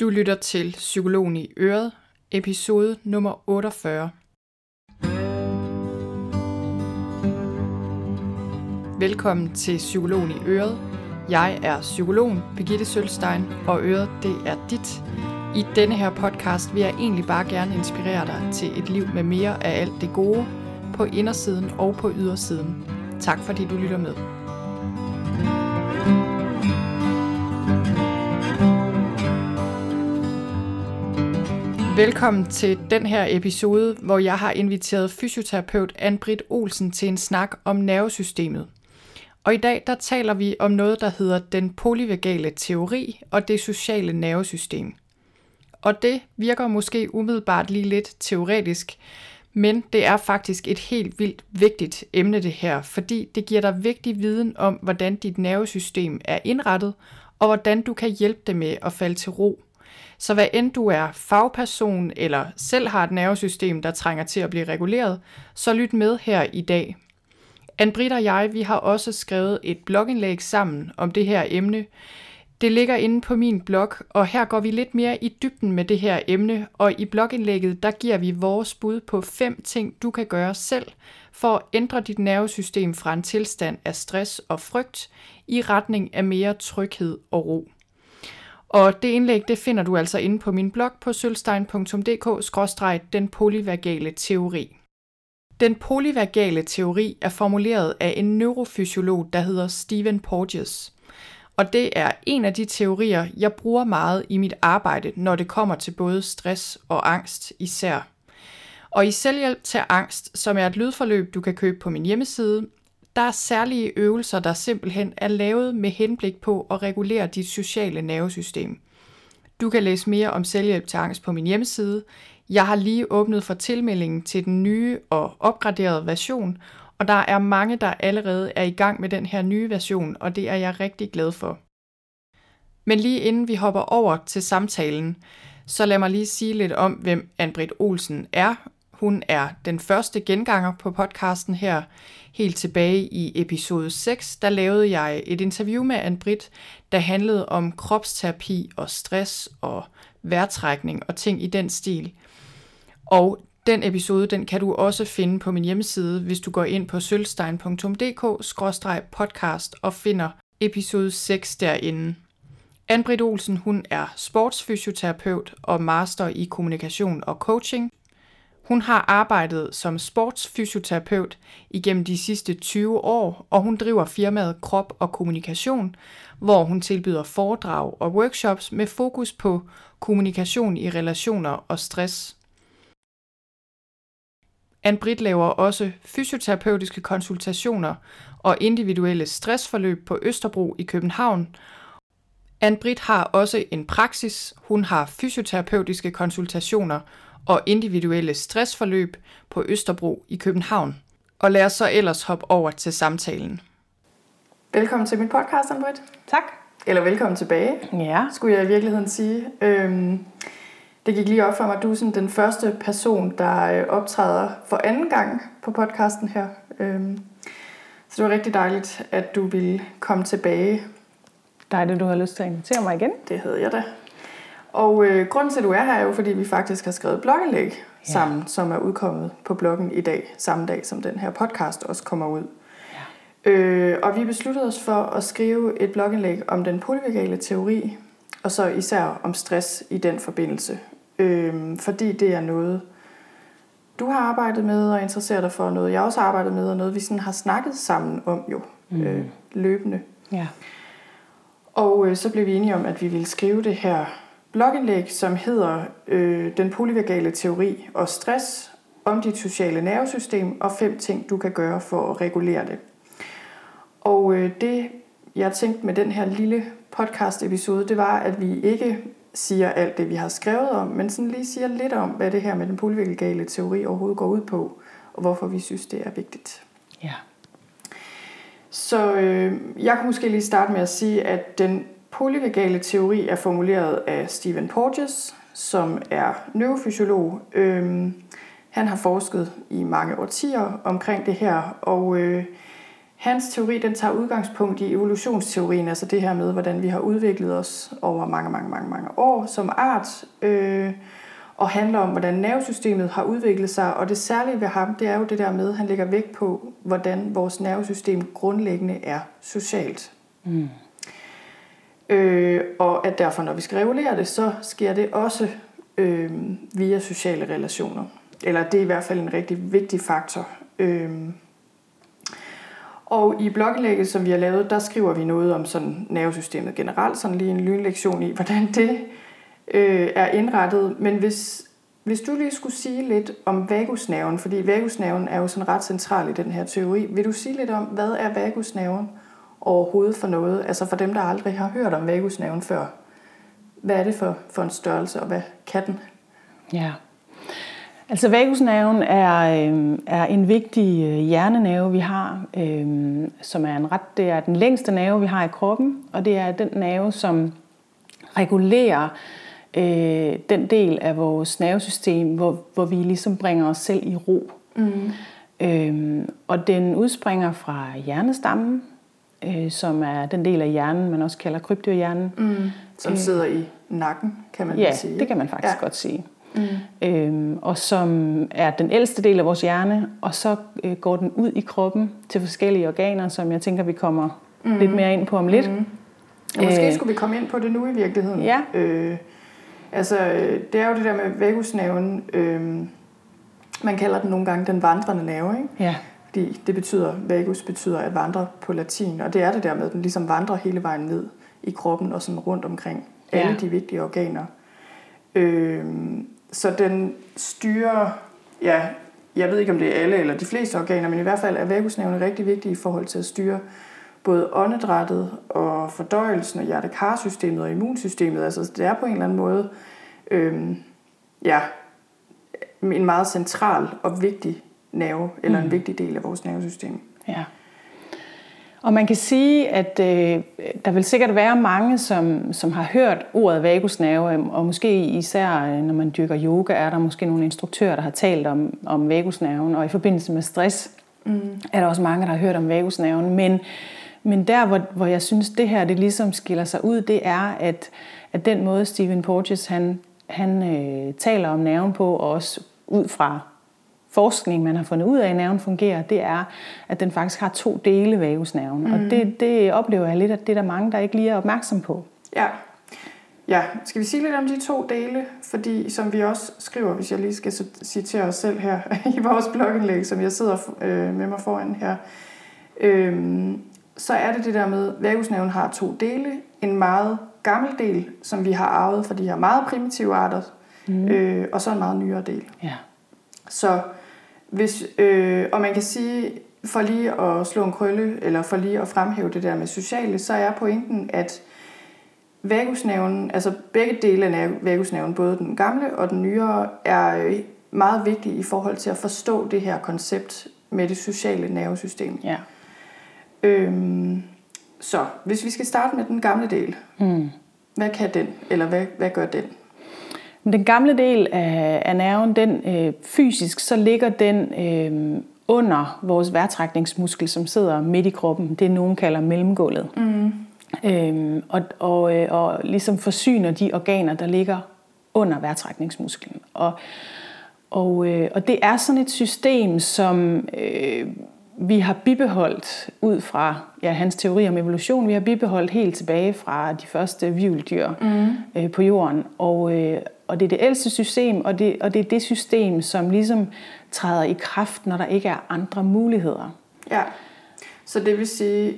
Du lytter til Psykologen i Øret, episode nummer 48. Velkommen til Psykologen i Øret. Jeg er psykologen Birgitte Sølstein, og Øret det er dit. I denne her podcast vil jeg egentlig bare gerne inspirere dig til et liv med mere af alt det gode, på indersiden og på ydersiden. Tak fordi du lytter med. Velkommen til den her episode, hvor jeg har inviteret fysioterapeut Ann-Britt Olsen til en snak om nervesystemet. Og i dag der taler vi om noget, der hedder den polyvagale teori og det sociale nervesystem. Og det virker måske umiddelbart lige lidt teoretisk, men det er faktisk et helt vildt vigtigt emne det her, fordi det giver dig vigtig viden om, hvordan dit nervesystem er indrettet, og hvordan du kan hjælpe det med at falde til ro. Så hvad end du er fagperson eller selv har et nervesystem, der trænger til at blive reguleret, så lyt med her i dag. Ann-Britt og jeg, vi har også skrevet et blogindlæg sammen om det her emne. Det ligger inde på min blog, og her går vi lidt mere i dybden med det her emne, og i blogindlægget, der giver vi vores bud på fem ting, du kan gøre selv for at ændre dit nervesystem fra en tilstand af stress og frygt i retning af mere tryghed og ro. Og det indlæg, det finder du altså inde på min blog på sølvstein.dk-den polyvagale teori. Den polyvagale teori er formuleret af en neurofysiolog, der hedder Stephen Porges. Og det er en af de teorier, jeg bruger meget i mit arbejde, når det kommer til både stress og angst især. Og i selvhjælp til angst, som er et lydforløb, du kan købe på min hjemmeside, der er særlige øvelser, der simpelthen er lavet med henblik på at regulere dit sociale nervesystem. Du kan læse mere om selvhjælp til angst på min hjemmeside. Jeg har lige åbnet for tilmeldingen til den nye og opgraderede version, og der er mange, der allerede er i gang med den her nye version, og det er jeg rigtig glad for. Men lige inden vi hopper over til samtalen, så lad mig lige sige lidt om, hvem Ann-Britt Olsen er. Hun er den første genganger på podcasten her. Helt tilbage i episode 6, der lavede jeg et interview med Anne Britt, der handlede om kropsterapi og stress og værtrækning og ting i den stil. Og den episode, den kan du også finde på min hjemmeside, hvis du går ind på sølvstein.dk-podcast og finder episode 6 derinde. Anne-Britt Olsen, hun er sportsfysioterapeut og master i kommunikation og coaching. Hun har arbejdet som sportsfysioterapeut igennem de sidste 20 år, og hun driver firmaet Krop og Kommunikation, hvor hun tilbyder foredrag og workshops med fokus på kommunikation i relationer og stress. Ann-Britt laver også fysioterapeutiske konsultationer og individuelle stressforløb på Østerbro i København. Ann-Britt har også en praksis. Hun har fysioterapeutiske konsultationer og individuelle stressforløb på Østerbro i København. Og lad os så ellers hoppe over til samtalen. Velkommen til min podcast, Ann-Britt. Tak. Eller velkommen tilbage, Ja. skulle jeg i virkeligheden sige. Øhm, det gik lige op for mig, at du er sådan den første person, der øh, optræder for anden gang på podcasten her. Øhm, så det var rigtig dejligt, at du ville komme tilbage. Dejligt, du har lyst til at invitere mig igen. Det havde jeg da. Og øh, grunden til, at du er her, er jo, fordi vi faktisk har skrevet et blogindlæg Ja. sammen, som er udkommet på bloggen i dag, samme dag som den her podcast også kommer ud. Øh, og vi besluttede os for at skrive et blogindlæg om den polyvagale teori, og så især om stress i den forbindelse. Øh, fordi det er noget, du har arbejdet med og interesserer dig for, noget jeg også har arbejdet med, og noget vi sådan har snakket sammen om jo mm. øh, løbende. Ja. Og øh, så blev vi enige om, at vi ville skrive det her blogindlæg, som hedder øh, Den polyvagale teori og stress om dit sociale nervesystem og fem ting, du kan gøre for at regulere det. Og øh, det, jeg tænkte med den her lille podcast-episode, det var, at vi ikke siger alt det, vi har skrevet om, men sådan lige siger lidt om, hvad det her med den polyvagale teori overhovedet går ud på, og hvorfor vi synes, det er vigtigt. Ja. Så øh, jeg kan måske lige starte med at sige, at den polyvagale teori er formuleret af Stephen Porges, som er neurofysiolog. Øhm, han har forsket i mange årtier omkring det her, og øh, Hans teori den tager udgangspunkt i evolutionsteorien, altså det her med, hvordan vi har udviklet os over mange, mange, mange, mange år som art, øh, og handler om, hvordan nervesystemet har udviklet sig. Og det særlige ved ham, det er jo det der med, at han lægger vægt på, hvordan vores nervesystem grundlæggende er socialt. Mm. Øh, og at derfor, når vi skal regulere det, så sker det også øh, via sociale relationer. Eller det er i hvert fald en rigtig vigtig faktor. Øh, og i blogindlægget, som vi har lavet, der skriver vi noget om sådan nervesystemet generelt, sådan lige en lynlektion i, hvordan det øh, er indrettet. Men hvis, hvis du lige skulle sige lidt om vagusnerven, fordi vagusnerven er jo sådan ret central i den her teori, vil du sige lidt om, hvad er vagusnerven overhovedet for noget? Altså for dem, der aldrig har hørt om vagusnerven før. Hvad er det for, for en størrelse, og hvad kan den? Ja, Altså vagusnerven er, øh, er en vigtig øh, hjernenerve, vi har, øh, som er en ret, det er den længste nerve, vi har i kroppen, og det er den nerve, som regulerer øh, den del af vores nervesystem, hvor, hvor vi ligesom bringer os selv i ro. Mm. Øh, og den udspringer fra hjernestammen, øh, som er den del af hjernen, man også kalder krybdyrhjernen. Mm. Som sidder i nakken, kan man ja, sige. Ja, det kan man faktisk ja. godt sige mm. øhm, og som er den ældste del af vores hjerne, og så øh, går den ud i kroppen til forskellige organer, som jeg tænker, vi kommer mm. lidt mere ind på om lidt. Mm. Og måske skulle vi komme ind på det nu i virkeligheden. Ja. Øh, altså, det er jo det der med vagusnerven. Øh, man kalder den nogle gange den vandrende nerve, ikke? Ja. Fordi det betyder, vagus betyder at vandre på latin, og det er det der med, at den ligesom vandrer hele vejen ned i kroppen og sådan rundt omkring alle ja. de vigtige organer. Øh, så den styrer, ja, jeg ved ikke om det er alle eller de fleste organer, men i hvert fald er vagusnerven rigtig vigtig i forhold til at styre både åndedrættet og fordøjelsen og hjertekarsystemet og immunsystemet. Altså det er på en eller anden måde øhm, ja, en meget central og vigtig nerve, eller en mm. vigtig del af vores nervesystem. Ja. Og man kan sige, at øh, der vil sikkert være mange, som, som har hørt ordet vagusnerve, og måske især øh, når man dyrker yoga, er der måske nogle instruktører, der har talt om, om vagusnerven, og i forbindelse med stress mm. er der også mange, der har hørt om vagusnerven. Men, men der, hvor, hvor jeg synes, det her det ligesom skiller sig ud, det er, at, at den måde Stephen Porges han, han øh, taler om nerven på, og også ud fra forskning, man har fundet ud af, at nerven fungerer, det er, at den faktisk har to dele vagusnerven. Mm. Og det, det oplever jeg lidt, at det er der mange, der ikke lige er opmærksom på. Ja. Ja, skal vi sige lidt om de to dele? Fordi som vi også skriver, hvis jeg lige skal citere os selv her i vores blogindlæg, som jeg sidder øh, med mig foran her, øh, så er det det der med, at vagusnerven har to dele. En meget gammel del, som vi har arvet fra de her meget primitive arter, mm. øh, og så en meget nyere del. Ja. Så hvis, øh, og man kan sige, for lige at slå en krølle, eller for lige at fremhæve det der med sociale, så er pointen, at vagusnævnen, altså begge dele af vagusnævnen, både den gamle og den nyere, er meget vigtige i forhold til at forstå det her koncept med det sociale nervesystem. Ja. Øhm, så hvis vi skal starte med den gamle del, mm. hvad kan den, eller hvad, hvad gør den? Den gamle del af, af nerven, den øh, fysisk, så ligger den øh, under vores vejrtrækningsmuskel, som sidder midt i kroppen. Det nogen kalder mellemgulvet. Mm. Øh, og, og, øh, og ligesom forsyner de organer, der ligger under vejrtrækningsmusklen. Og, og, øh, og det er sådan et system, som øh, vi har bibeholdt ud fra ja, hans teori om evolution. Vi har bibeholdt helt tilbage fra de første vivldyr mm. øh, på jorden. Og, øh, og det er det ældste system, og det, og det er det system, som ligesom træder i kraft, når der ikke er andre muligheder. Ja, så det vil sige,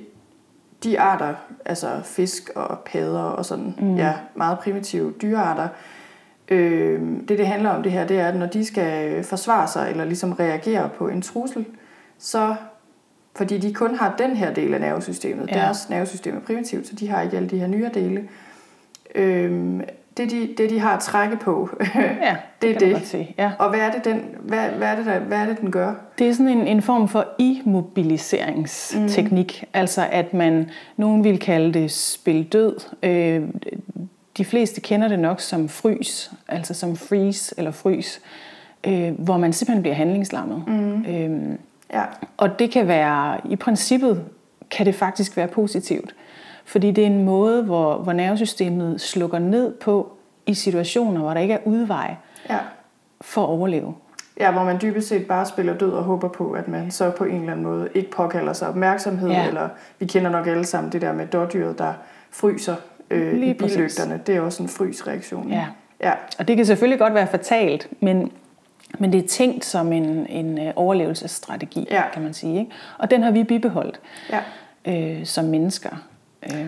de arter, altså fisk og padder og sådan, mm. ja, meget primitive dyrearter, øh, det det handler om det her, det er, at når de skal forsvare sig, eller ligesom reagere på en trussel, så fordi de kun har den her del af nervesystemet, ja. deres nervesystem er primitivt, så de har ikke alle de her nyere dele. Øh, det de, det, de har at trække på, ja, det er det. det. Ja. Og hvad er det, den, hvad, hvad, er det, der, hvad er det, den gør? Det er sådan en, en form for immobiliseringsteknik. Mm. Altså at man, nogen vil kalde det spil død. Øh, de fleste kender det nok som frys, altså som freeze eller frys, øh, hvor man simpelthen bliver handlingslammet. Mm. Øh, ja. Og det kan være i princippet kan det faktisk være positivt. Fordi det er en måde, hvor, hvor nervesystemet slukker ned på i situationer, hvor der ikke er udvej Ja. for at overleve. Ja, hvor man dybest set bare spiller død og håber på, at man så på en eller anden måde ikke påkalder sig opmærksomhed, Ja. eller vi kender nok alle sammen det der med dårdyret, der fryser øh, Lige i præcis. billygterne. Det er også en frysreaktion. Ja. ja. Og det kan selvfølgelig godt være fatalt, men, men det er tænkt som en, en øh, overlevelsesstrategi, Ja. kan man sige. Ikke? Og den har vi bibeholdt ja. øh, som mennesker. Øh,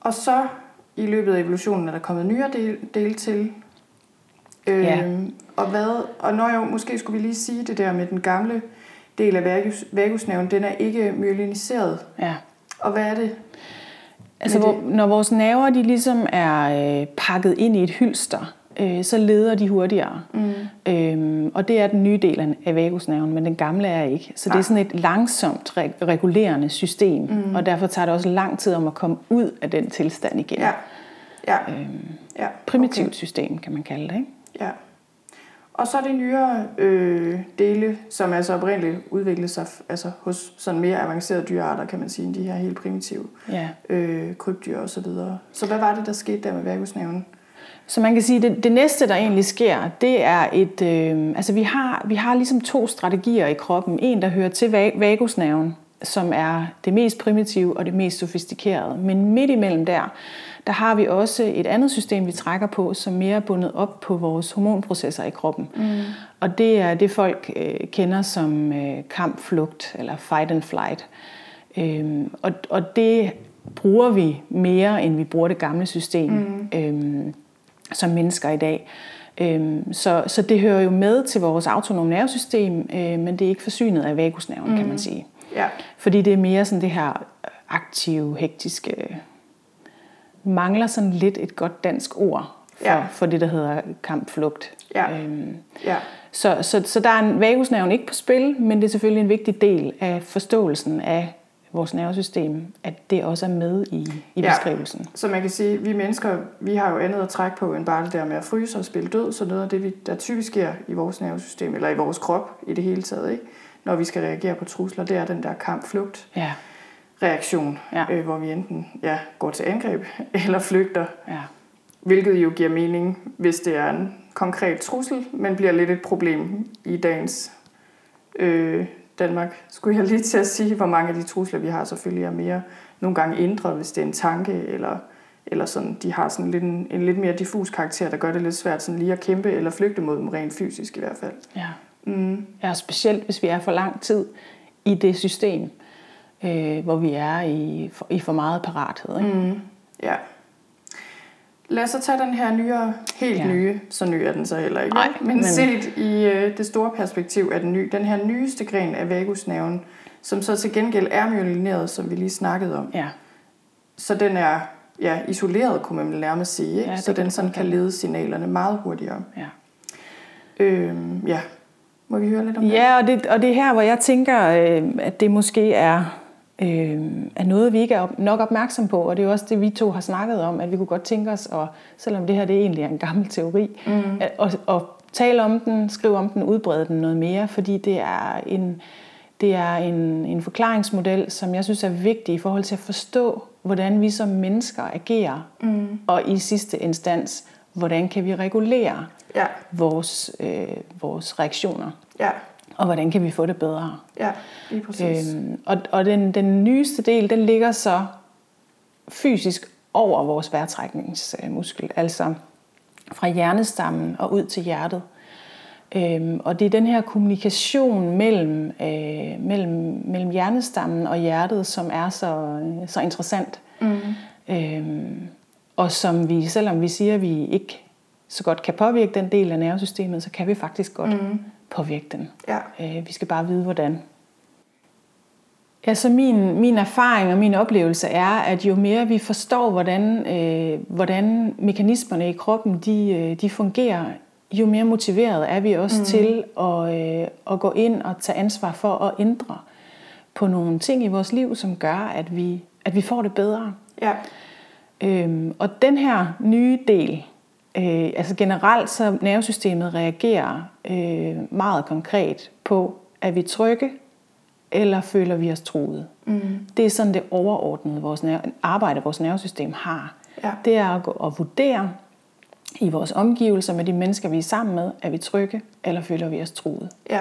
Og så i løbet af evolutionen er der kommet nyere del, del til. Øh, Ja. Og hvad? Og når jo, måske skulle vi lige sige det der med den gamle del af vagus, vagusnerven, den er ikke myeliniseret. ja. Og hvad er det? Altså, hvor, når vores nerver de ligesom er øh, pakket ind i et hylster, øh, så leder de hurtigere. Mm. Øhm, og det er den nye del af- vagusnerven, men den gamle er ikke. Så det er sådan et langsomt re- regulerende system, mm. og derfor tager det også lang tid om at komme ud af den tilstand igen. Ja. Ja. Øhm, ja. primitivt system, kan man kalde det. Ikke? Ja. Og så er det nyere øh, dele, som altså oprindeligt udviklede sig altså hos sådan mere avancerede dyrearter, kan man sige, end de her helt primitive Ja. øh, krybdyr og så videre. Så hvad var det, der skete der med vagusnerven? Så man kan sige, at det, det næste, der egentlig sker, det er et... Øh, altså vi har, vi har ligesom to strategier i kroppen. En, der hører til va- vagusnerven, som er det mest primitive og det mest sofistikerede. Men midt imellem der, der har vi også et andet system, vi trækker på, som mere er bundet op på vores hormonprocesser i kroppen. Mm. Og det er det, folk øh, kender som øh, kamp, flugt eller fight and flight. Øhm, og, og det bruger vi mere, end vi bruger det gamle system mm. øhm, som mennesker i dag. Øhm, så, så det hører jo med til vores autonome nervesystem, øh, men det er ikke forsynet af vagusnerven, mm. kan man sige. Ja. Fordi det er mere sådan det her aktive, hektiske... Mangler sådan lidt et godt dansk ord for, Ja. for det, der hedder kampflugt. Ja. Øhm, Ja. så, så, så der er en vagusnerven ikke på spil, men det er selvfølgelig en vigtig del af forståelsen af vores nervesystem, at det også er med i, i Ja. beskrivelsen. Så man kan sige, at vi mennesker, vi har jo andet at trække på, end bare det der med at fryse og spille død. Så noget af det, vi- der typisk sker i vores nervesystem, eller i vores krop i det hele taget, ikke? når vi skal reagere på trusler, det er den der kamp-flugt Ja, reaktion, Ja. øh, hvor vi enten ja, går til angreb eller flygter, ja, hvilket jo giver mening, hvis det er en konkret trussel, men bliver lidt et problem i dagens øh, Danmark. Skulle jeg lige til at sige, hvor mange af de trusler, vi har, selvfølgelig er mere nogle gange indre, hvis det er en tanke, eller, eller sådan, de har sådan lidt en, en lidt mere diffus karakter, der gør det lidt svært sådan lige at kæmpe eller flygte mod dem rent fysisk i hvert fald. ja. Mm. ja. Specielt hvis vi er for lang tid i det system, øh, hvor vi er i for, i for meget parathed. Ikke? Mm. Ja. Lad os så tage den her nyere, helt Ja. ja. nye, så ny er den så heller ikke. Nej, men, men- set i øh, det store perspektiv er den, ny, den her nyeste gren af vagusnerven, som så til gengæld er myelineret, som vi lige snakkede om. Ja, Så den er ja, isoleret, kunne man nærmest sige. Ikke? Ja, så den sådan kan lede signalerne meget hurtigere. ja. Øhm, ja. Må vi høre lidt om det? Ja, og det, og det er her, hvor jeg tænker, øh, at det måske er, øh, er noget, vi ikke er nok opmærksom på. Og det er jo også det, vi to har snakket om, at vi kunne godt tænke os, og selvom det her det egentlig er en gammel teori, mm. at, at, at tale om den, skrive om den, udbrede den noget mere, fordi det er en, det er en, en forklaringsmodel, som jeg synes er vigtig i forhold til at forstå, hvordan vi som mennesker agerer, mm. og i sidste instans, hvordan kan vi regulere Ja, vores, øh, vores reaktioner, ja, og hvordan kan vi få det bedre. ja, lige præcis. Øhm, og og den, den nyeste del, den ligger så fysisk over vores vejrtrækningsmuskel, altså fra hjernestammen og ud til hjertet. Øhm, og det er den her kommunikation mellem, øh, mellem, mellem hjernestammen og hjertet, som er så, så interessant. Mm. Øhm, og som vi, selvom vi siger, at vi ikke så godt kan påvirke den del af nervesystemet, så kan vi faktisk godt mm. Påvirke den. Ja. Øh, vi skal bare vide, hvordan. Altså min, min erfaring og min oplevelse er, at jo mere vi forstår, hvordan, øh, hvordan mekanismerne i kroppen de, øh, de fungerer, jo mere motiveret er vi også mm. til at, øh, at gå ind og tage ansvar for at ændre på nogle ting i vores liv, som gør, at vi, at vi får det bedre. Ja, Øhm, og den her nye del, øh, altså generelt så nervesystemet reagerer øh, meget konkret på, er vi trygge, eller føler vi os truet? Mm. Det er sådan det overordnede vores nerve, arbejde, vores nervesystem har. Ja. Det er at, gå og vurdere i vores omgivelser med de mennesker, vi er sammen med, er vi trygge, eller føler vi os truet? Ja.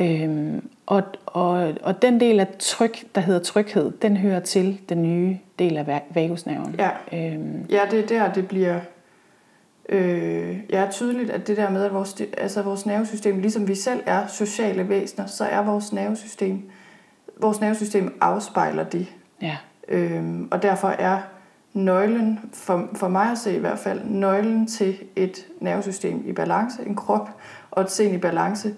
Øhm, og, og, og den del af tryg, der hedder tryghed, den hører til den nye del af va- vagusnerven. Ja. Øhm, Ja, det er der, det bliver øh, ja, tydeligt, at det der med, at vores, altså vores nervesystem, ligesom vi selv er sociale væsener, så er vores nervesystem, vores nervesystem afspejler det. ja. Øhm, og derfor er nøglen, for, for mig at se i hvert fald, nøglen til et nervesystem i balance, en krop og et sind i balance,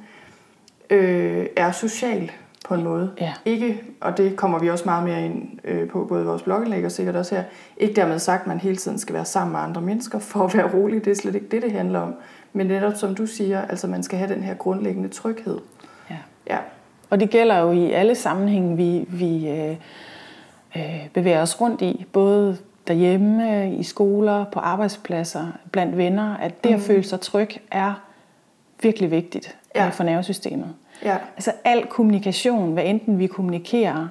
øh, er social på en måde. Ja. Ikke, og det kommer vi også meget mere ind øh, på, både i vores blogindlæg og sikkert også her, ikke dermed sagt, at man hele tiden skal være sammen med andre mennesker for at være rolig. Det er slet ikke det, det handler om. Men netop som du siger, altså man skal have den her grundlæggende tryghed. ja. Ja, Og det gælder jo i alle sammenhænge, vi, vi øh, øh, bevæger os rundt i. Både derhjemme, i skoler, på arbejdspladser, blandt venner. At det at føle sig tryg er virkelig vigtigt ja. for nervesystemet. Ja, Altså al kommunikation, hvad enten vi kommunikerer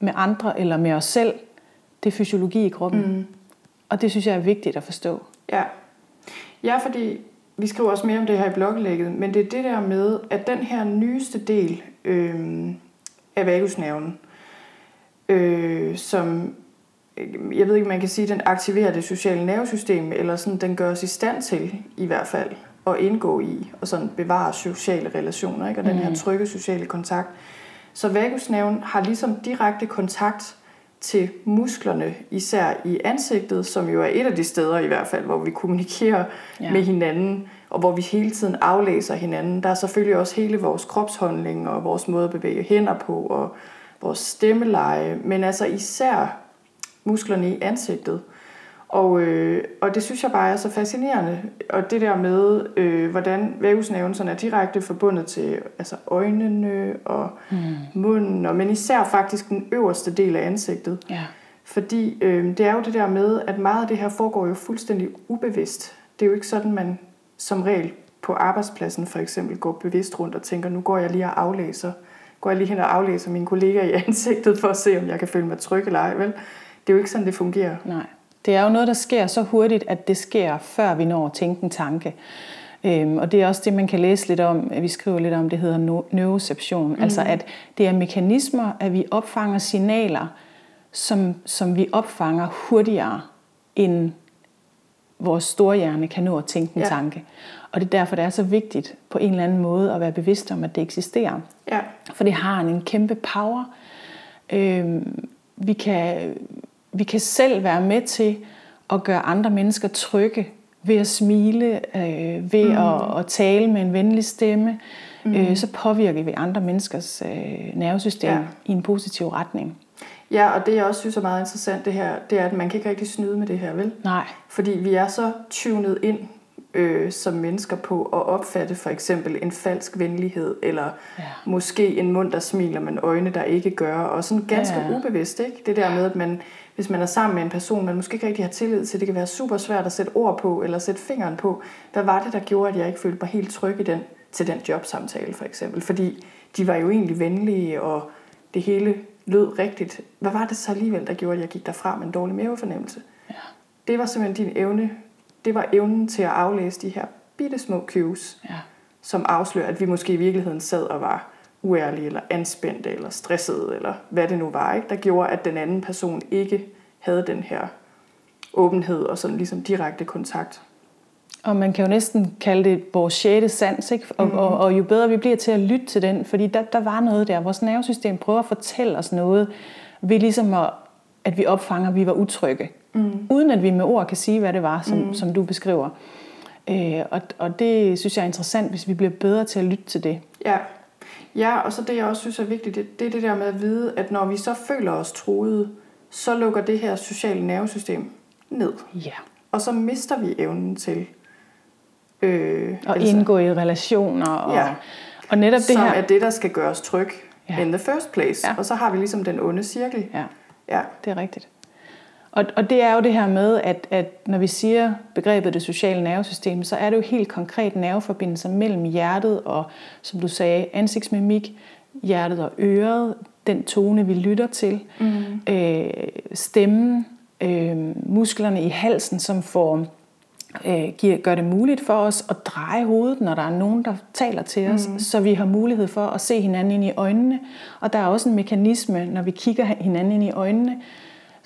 med andre eller med os selv, det er fysiologi i kroppen. Mm. Og det synes jeg er vigtigt at forstå. Ja. ja, fordi vi skriver også mere om det her i bloglægget, men det er det der med, at den her nyeste del øh, af vagusnerven, øh, som jeg ved ikke, man kan sige, den aktiverer det sociale nervesystem, eller sådan, den gør os i stand til, i hvert fald, at indgå i, og sådan bevare sociale relationer, ikke? og den her trygge sociale kontakt. Så vagusnerven har ligesom direkte kontakt til musklerne, især i ansigtet, som jo er et af de steder i hvert fald, hvor vi kommunikerer ja. Ja. med hinanden, og hvor vi hele tiden aflæser hinanden. Der er selvfølgelig også hele vores kropsholdning og vores måde at bevæge hænder på, og vores stemmeleje, men altså især musklerne i ansigtet. Og, øh, og det synes jeg bare er så fascinerende. Og det der med, øh, hvordan vagusnerven sådan er direkte forbundet til altså øjnene og mm. munden, og, men især faktisk den øverste del af ansigtet. Ja. Fordi øh, det er jo det der med, at meget af det her foregår jo fuldstændig ubevidst. Det er jo ikke sådan, man som regel på arbejdspladsen for eksempel går bevidst rundt og tænker, nu går jeg lige og aflæser. Går jeg lige hen og aflæser mine kollegaer i ansigtet for at se, om jeg kan føle mig tryg eller ej, vel? Det er jo ikke sådan, det fungerer. Nej. Det er jo noget, der sker så hurtigt, at det sker, før vi når at tænke en tanke. Øhm, og det er også det, man kan læse lidt om, vi skriver lidt om, det hedder no- neuroception. Mm. Altså at det er mekanismer, at vi opfanger signaler, som, som vi opfanger hurtigere, end vores store hjerne kan nå at tænke en Ja. tanke. Og det er derfor, det er så vigtigt på en eller anden måde at være bevidst om, at det eksisterer. Ja, For det har en kæmpe power. Øhm, vi, kan, vi kan selv være med til at gøre andre mennesker trygge ved at smile, øh, ved mm. at, at tale med en venlig stemme. Mm. Øh, så påvirker vi andre menneskers øh, nervesystem Ja. i en positiv retning. ja og det jeg også synes er meget interessant, det her, det er, at man kan ikke rigtig snyde med det her, vel? Nej, Fordi vi er så tunet ind øh, som mennesker på at opfatte for eksempel en falsk venlighed, eller Ja. måske en mund, der smiler, men øjne, der ikke gør, og sådan ganske Ja, ja. ubevidst, ikke? Det der med, at man, hvis man er sammen med en person, man måske ikke rigtig har tillid til, det kan være super svært at sætte ord på, eller sætte fingeren på. Hvad var det, der gjorde, at jeg ikke følte mig helt tryg i den, til den jobsamtale, for eksempel? Fordi de var jo egentlig venlige, og det hele lød rigtigt. Hvad var det så alligevel, der gjorde, at jeg gik derfra med en dårlig mavefornemmelse? Ja. Det var simpelthen din evne. Det var evnen til at aflæse de her bitte små cues, ja. som afslører, at vi måske i virkeligheden sad og var uærlige, eller anspændte, eller stressede, eller hvad det nu var, ikke? der gjorde, at den anden person ikke havde den her åbenhed og sådan ligesom direkte kontakt. Og man kan jo næsten kalde det vores sjette sans, ikke? Og, mm. og, og jo bedre vi bliver til at lytte til den, fordi der, der var noget der. Vores nervesystem prøver at fortælle os noget, ved ligesom at, at vi opfanger, at vi var utrygge. Mm. Uden at vi med ord kan sige, hvad det var, som, mm. som du beskriver. Øh, og, og det synes jeg er interessant, hvis vi bliver bedre til at lytte til det. Ja. Ja, og så det jeg også synes er vigtigt, det, det er det der med at vide, at når vi så føler os truede, så lukker det her sociale nervesystem ned. Ja. Og så mister vi evnen til øh, Og indgå i relationer. Og, Ja. og netop det som her... er det, der skal gøre os tryg Ja. in the first place. Ja. Og så har vi ligesom den onde cirkel. Ja. Ja. Det er rigtigt. Og, og det er jo det her med, at, at når vi siger begrebet det sociale nervesystem, så er det jo helt konkret nerveforbindelser mellem hjertet og, som du sagde, ansigtsmimik, hjertet og øret, den tone, vi lytter til, mm. øh, stemmen, øh, musklerne i halsen, som får øh, giver, gør det muligt for os at dreje hovedet, når der er nogen, der taler til os, mm. så vi har mulighed for at se hinanden ind i øjnene. Og der er også en mekanisme, når vi kigger hinanden ind i øjnene,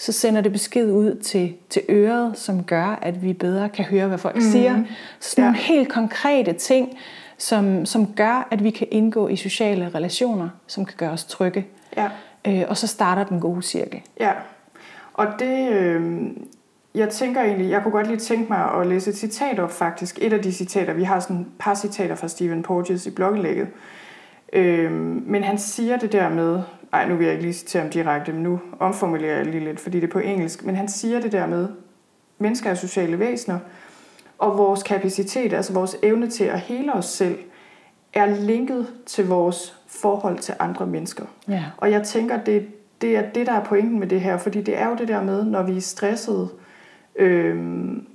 så sender det besked ud til, til øret, som gør, at vi bedre kan høre, hvad folk mm. siger. Så sådan ja. nogle helt konkrete ting, som, som gør, at vi kan indgå i sociale relationer, som kan gøre os trygge. Ja. Øh, og så starter den gode cirkel. Ja, og det, øh, jeg tænker egentlig, jeg kunne godt lige tænke mig at læse et citat op faktisk. Et af de citater, vi har sådan et par citater fra Stephen Porges i blogindlægget. Øh, men han siger det der med, ej nu vil jeg ikke lige citere ham direkte, men nu omformulerer jeg lige lidt, fordi det er på engelsk, men han siger det der med, mennesker er sociale væsener, og vores kapacitet, altså vores evne til at hele os selv, er linket til vores forhold til andre mennesker. Ja. Og jeg tænker, det, det er det, der er pointen med det her, fordi det er jo det der med, når vi er stressede, øhm,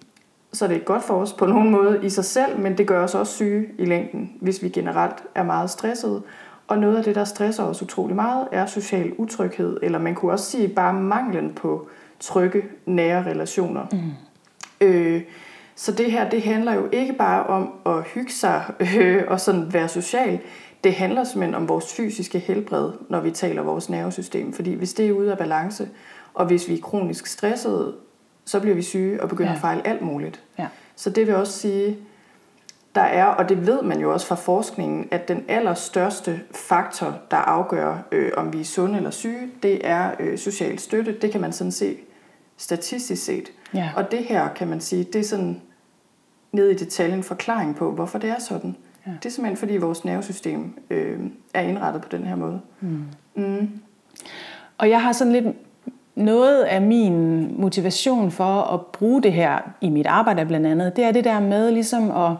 så er det ikke godt for os på nogen måde i sig selv, men det gør os også syge i længden, hvis vi generelt er meget stressede. Og noget af det, der stresser os utrolig meget, er social utryghed, eller man kunne også sige bare manglen på trygge, nære relationer. Mm. Øh, så det her, det handler jo ikke bare om at hygge sig øh, og sådan være social. Det handler simpelthen om vores fysiske helbred, når vi taler vores nervesystem. Fordi hvis det er ude af balance, og hvis vi er kronisk stressede, så bliver vi syge og begynder ja. at fejle alt muligt. Ja. Så det vil også sige, der er, og det ved man jo også fra forskningen, at den allerstørste faktor, der afgør, øh, om vi er sunde eller syge, det er øh, social støtte. Det kan man sådan se statistisk set. Ja. Og det her, kan man sige, det er sådan ned i detaljen forklaring på, hvorfor det er sådan. Ja. Det er simpelthen, fordi vores nervesystem øh, er indrettet på den her måde. Mm. Mm. Og jeg har sådan lidt noget af min motivation for at bruge det her i mit arbejde blandt andet, det er det der med ligesom at...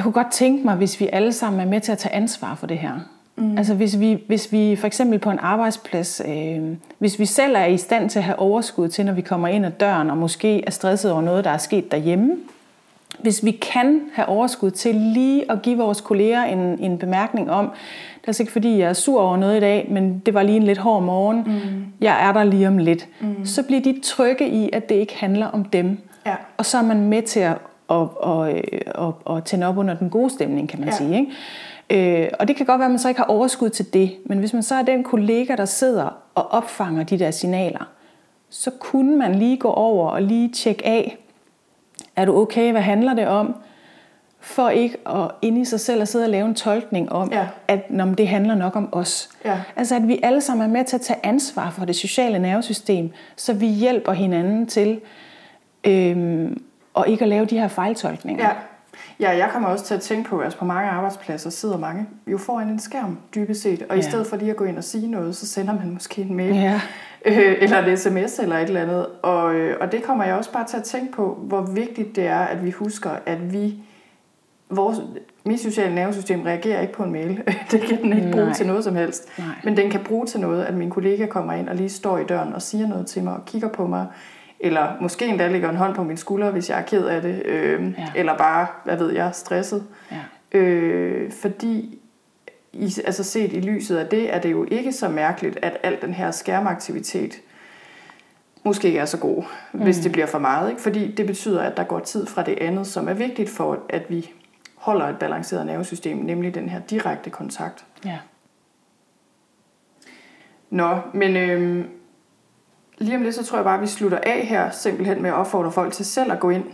Jeg kunne godt tænke mig, hvis vi alle sammen er med til at tage ansvar for det her. Mm. Altså hvis vi, hvis vi for eksempel på en arbejdsplads, øh, hvis vi selv er i stand til at have overskud til, når vi kommer ind ad døren, og måske er stresset over noget, der er sket derhjemme, hvis vi kan have overskud til lige at give vores kolleger en, en bemærkning om, det er altså ikke fordi, jeg er sur over noget i dag, men det var lige en lidt hård morgen, mm. jeg er der lige om lidt, mm. så bliver de trygge i, at det ikke handler om dem. Ja. Og så er man med til at, at, at, at, at tænde op under den gode stemning, kan man ja. sige. Ikke? Øh, og det kan godt være, at man så ikke har overskud til det, men hvis man så er den kollega, der sidder og opfanger de der signaler, så kunne man lige gå over og lige tjekke af, er du okay? Hvad handler det om? For ikke at ind i sig selv at sidde og lave en tolkning om, ja. at når det handler nok om os. Ja. Altså at vi alle sammen er med til at tage ansvar for det sociale nervesystem, så vi hjælper hinanden til øhm, og ikke at lave de her fejltolkninger. Ja. Ja, jeg kommer også til at tænke på, at altså på mange arbejdspladser sidder mange jo foran en skærm, dybest set. Og ja. i stedet for lige at gå ind og sige noget, så sender man måske en mail. Ja øh, eller en sms eller et eller andet. Og, øh, og det kommer jeg også bare til at tænke på, hvor vigtigt det er, at vi husker, at vi vores, mit sociale nervesystem reagerer ikke på en mail. det kan den ikke bruge Nej. til noget som helst. Nej. Men den kan bruge til noget, at min kollega kommer ind og lige står i døren og siger noget til mig og kigger på mig. Eller måske endda lægger en hånd på min skulder, hvis jeg er ked af det. Øh, ja. Eller bare, hvad ved jeg, stresset. Ja. Øh, fordi i, altså set i lyset af det, er det jo ikke så mærkeligt, at al den her skærmaktivitet måske ikke er så god, mm. hvis det bliver for meget. Ikke? Fordi det betyder, at der går tid fra det andet, som er vigtigt for, at vi holder et balanceret nervesystem, nemlig den her direkte kontakt. Ja. Nå, men øhm, lige om lidt, så tror jeg bare, at vi slutter af her, simpelthen med at opfordre folk til selv at gå ind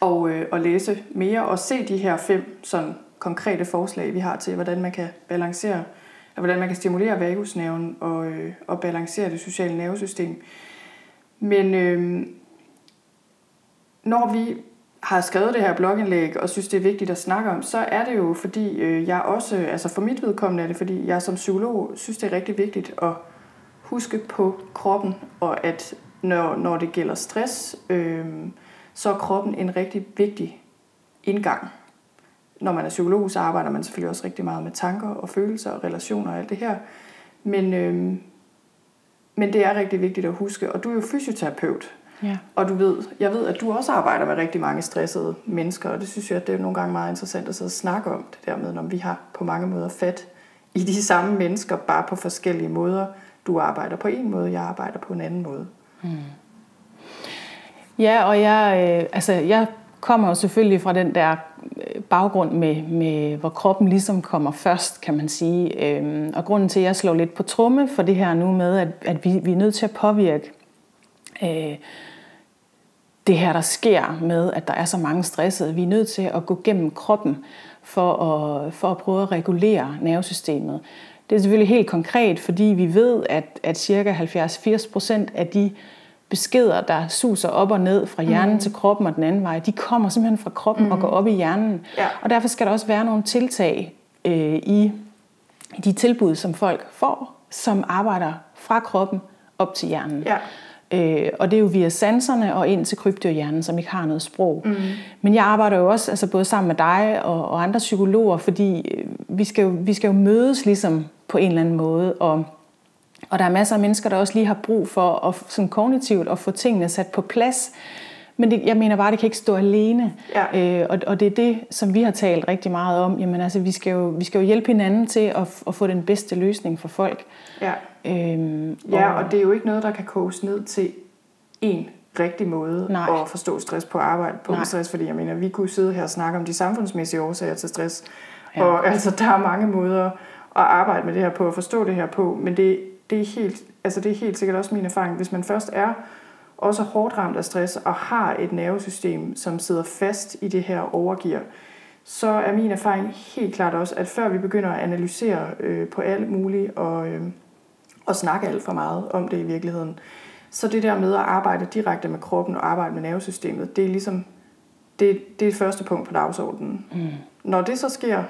og, øh, og læse mere og se de her fem sådan konkrete forslag, vi har til, hvordan man kan balancere, og hvordan man kan stimulere vagusnerven og, øh, og balancere det sociale nervesystem. Men øh, når vi har skrevet det her blogindlæg og synes, det er vigtigt at snakke om, så er det jo, fordi øh, jeg også, altså for mit vedkommende er det, fordi jeg som psykolog synes, det er rigtig vigtigt at huske på kroppen, og at når, når det gælder stress, øh, så er kroppen en rigtig vigtig indgang når man er psykolog, så arbejder man selvfølgelig også rigtig meget med tanker og følelser og relationer og alt det her. Men, øh, men det er rigtig vigtigt at huske, og du er jo fysioterapeut, Ja. Og du ved, jeg ved, at du også arbejder med rigtig mange stressede mennesker, og det synes jeg, at det er nogle gange meget interessant at sidde og snakke om det der med, når vi har på mange måder fat i de samme mennesker, bare på forskellige måder. Du arbejder på en måde, jeg arbejder på en anden måde. Mm. Ja, og jeg, øh, altså, jeg kommer jo selvfølgelig fra den der øh, baggrund med, med, hvor kroppen ligesom kommer først, kan man sige. Øhm, og grunden til, at jeg slår lidt på tromme for det her nu med, at, at vi, vi er nødt til at påvirke øh, det her, der sker med, at der er så mange stressede. Vi er nødt til at gå gennem kroppen for at, for at prøve at regulere nervesystemet. Det er selvfølgelig helt konkret, fordi vi ved, at, at cirka 70-80% af de beskeder, der suser op og ned fra hjernen mm. til kroppen og den anden vej, de kommer simpelthen fra kroppen mm. og går op i hjernen. Ja. Og derfor skal der også være nogle tiltag øh, i de tilbud, som folk får, som arbejder fra kroppen op til hjernen. Ja. Øh, og det er jo via sanserne og ind til kryptohjernen, som ikke har noget sprog. Mm. Men jeg arbejder jo også altså både sammen med dig og, og andre psykologer, fordi øh, vi skal, jo, vi skal jo mødes ligesom på en eller anden måde, og og der er masser af mennesker, der også lige har brug for at, sådan kognitivt at få tingene sat på plads. Men det, jeg mener bare, det kan ikke stå alene. Ja. Øh, og, og det er det, som vi har talt rigtig meget om. Jamen altså, vi skal jo, vi skal jo hjælpe hinanden til at, at få den bedste løsning for folk. Ja. Øhm, ja, og det er jo ikke noget, der kan koges ned til en rigtig måde Nej. at forstå stress på arbejde på Nej. stress, fordi jeg mener, vi kunne sidde her og snakke om de samfundsmæssige årsager til stress, Ja. og altså, der er mange måder at arbejde med det her på, at forstå det her på, men det, det, er helt, altså, det er helt sikkert også min erfaring, hvis man først er også hårdt ramt af stress og har et nervesystem, som sidder fast i det her overgear, så er min erfaring helt klart også, at før vi begynder at analysere øh, på alt muligt og, øh, og snakke alt for meget om det i virkeligheden, så det der med at arbejde direkte med kroppen og arbejde med nervesystemet, det er ligesom det, det er det første punkt på dagsordenen. Mm. Når det så sker,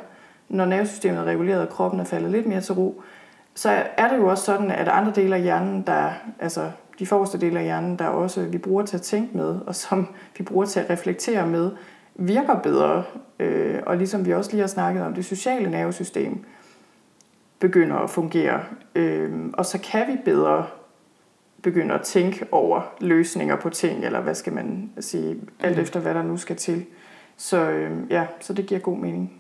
når nervesystemet er reguleret og kroppen er faldet lidt mere til ro, så er det jo også sådan, at andre dele af hjernen, der, altså de forreste dele af hjernen, der også vi bruger til at tænke med, og som vi bruger til at reflektere med, virker bedre. Øh, og ligesom vi også lige har snakket om, det sociale nervesystem begynder at fungere. Øh, og så kan vi bedre begynde at tænke over løsninger på ting, eller hvad skal man sige, alt efter hvad der nu skal til. Så øh, ja, så det giver god mening.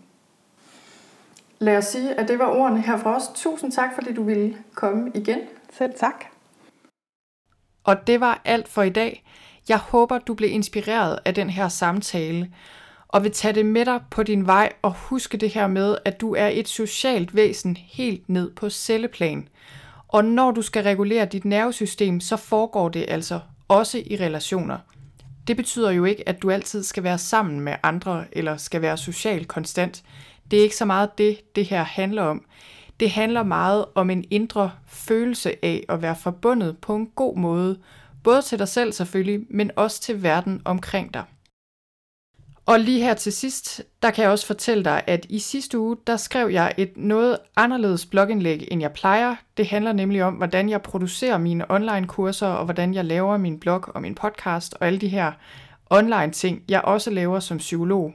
Lad os sige, at det var ordene her fra os. Tusind tak, fordi du ville komme igen. Selv tak. Og det var alt for i dag. Jeg håber, du blev inspireret af den her samtale, og vil tage det med dig på din vej og huske det her med, at du er et socialt væsen helt ned på celleplan. Og når du skal regulere dit nervesystem, så foregår det altså også i relationer. Det betyder jo ikke, at du altid skal være sammen med andre eller skal være socialt konstant. Det er ikke så meget det, det her handler om. Det handler meget om en indre følelse af at være forbundet på en god måde, både til dig selv selvfølgelig, men også til verden omkring dig. Og lige her til sidst, der kan jeg også fortælle dig, at i sidste uge, der skrev jeg et noget anderledes blogindlæg, end jeg plejer. Det handler nemlig om, hvordan jeg producerer mine online kurser, og hvordan jeg laver min blog og min podcast, og alle de her online ting, jeg også laver som psykolog.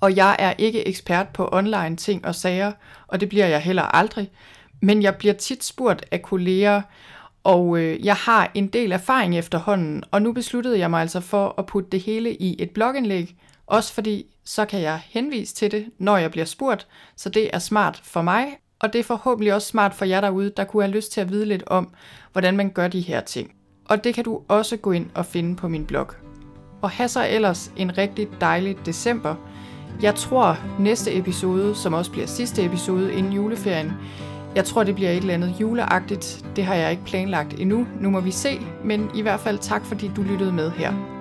Og jeg er ikke ekspert på online ting og sager, og det bliver jeg heller aldrig. Men jeg bliver tit spurgt af kolleger, og øh, jeg har en del erfaring efterhånden, og nu besluttede jeg mig altså for at putte det hele i et blogindlæg, også fordi så kan jeg henvise til det, når jeg bliver spurgt, så det er smart for mig, og det er forhåbentlig også smart for jer derude, der kunne have lyst til at vide lidt om, hvordan man gør de her ting. Og det kan du også gå ind og finde på min blog. Og have så ellers en rigtig dejlig december. Jeg tror næste episode, som også bliver sidste episode inden juleferien, jeg tror, det bliver et eller andet juleagtigt. Det har jeg ikke planlagt endnu. Nu må vi se, men i hvert fald tak, fordi du lyttede med her.